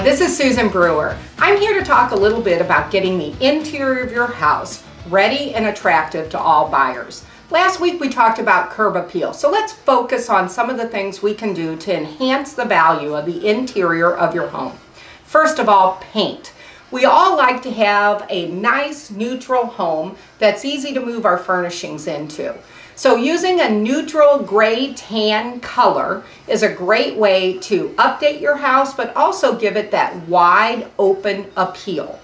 Hi, this is Susan Brewer. I'm here to talk a little bit about getting the interior of your house ready and attractive to all buyers. Last week we talked about curb appeal, so let's focus on some of the things we can do to enhance the value of the interior of your home. First of all, paint. We all like to have a nice neutral home that's easy to move our furnishings into. So using a neutral gray tan color is a great way to update your house but also give it that wide open appeal.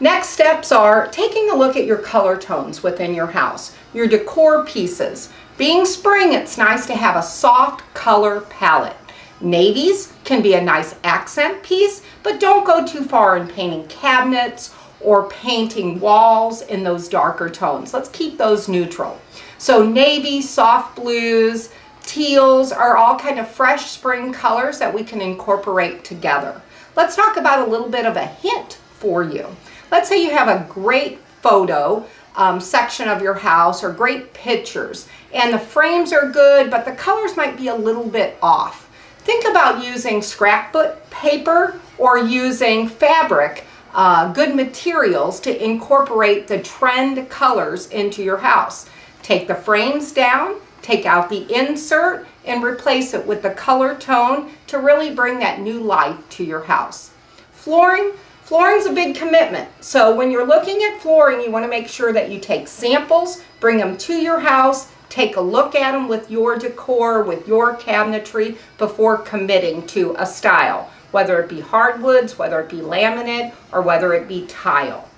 Next steps are taking a look at your color tones within your house, your decor pieces. Being spring, it's nice to have a soft color palette. Navies can be a nice accent piece, but don't go too far in painting cabinets or painting walls in those darker tones. Let's keep those neutral. So navy, soft blues, teals are all kind of fresh spring colors that we can incorporate together. Let's talk about a little bit of a hint for you. Let's say you have a great photo um, section of your house or great pictures and the frames are good but the colors might be a little bit off. Think about using scrapbook paper or using fabric, uh, good materials to incorporate the trend colors into your house. Take the frames down, take out the insert, and replace it with the color tone to really bring that new life to your house. Flooring, Flooring's a big commitment. So when you're looking at flooring, you want to make sure that you take samples, bring them to your house, Take a look at them with your decor, with your cabinetry before committing to a style, whether it be hardwoods, whether it be laminate, or whether it be tile.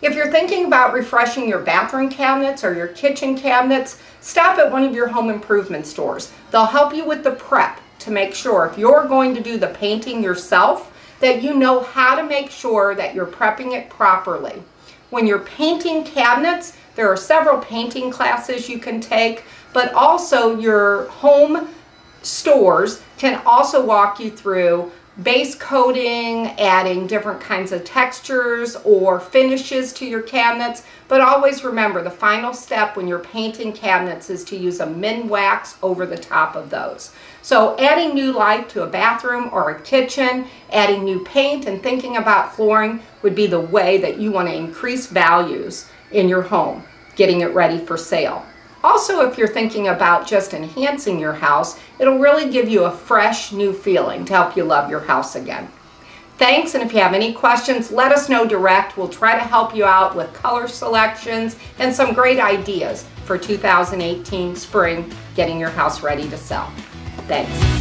If you're thinking about refreshing your bathroom cabinets or your kitchen cabinets, stop at one of your home improvement stores. They'll help you with the prep to make sure if you're going to do the painting yourself, that you know how to make sure that you're prepping it properly. When you're painting cabinets, there are several painting classes you can take, but also your home stores can also walk you through base coating, adding different kinds of textures or finishes to your cabinets. But always remember the final step when you're painting cabinets is to use a Minwax over the top of those. So adding new life to a bathroom or a kitchen, adding new paint and thinking about flooring would be the way that you want to increase values in your home, getting it ready for sale. Also, if you're thinking about just enhancing your house, it'll really give you a fresh new feeling to help you love your house again. Thanks, and if you have any questions, let us know direct. We'll try to help you out with color selections and some great ideas for 2018 spring, getting your house ready to sell. Thanks.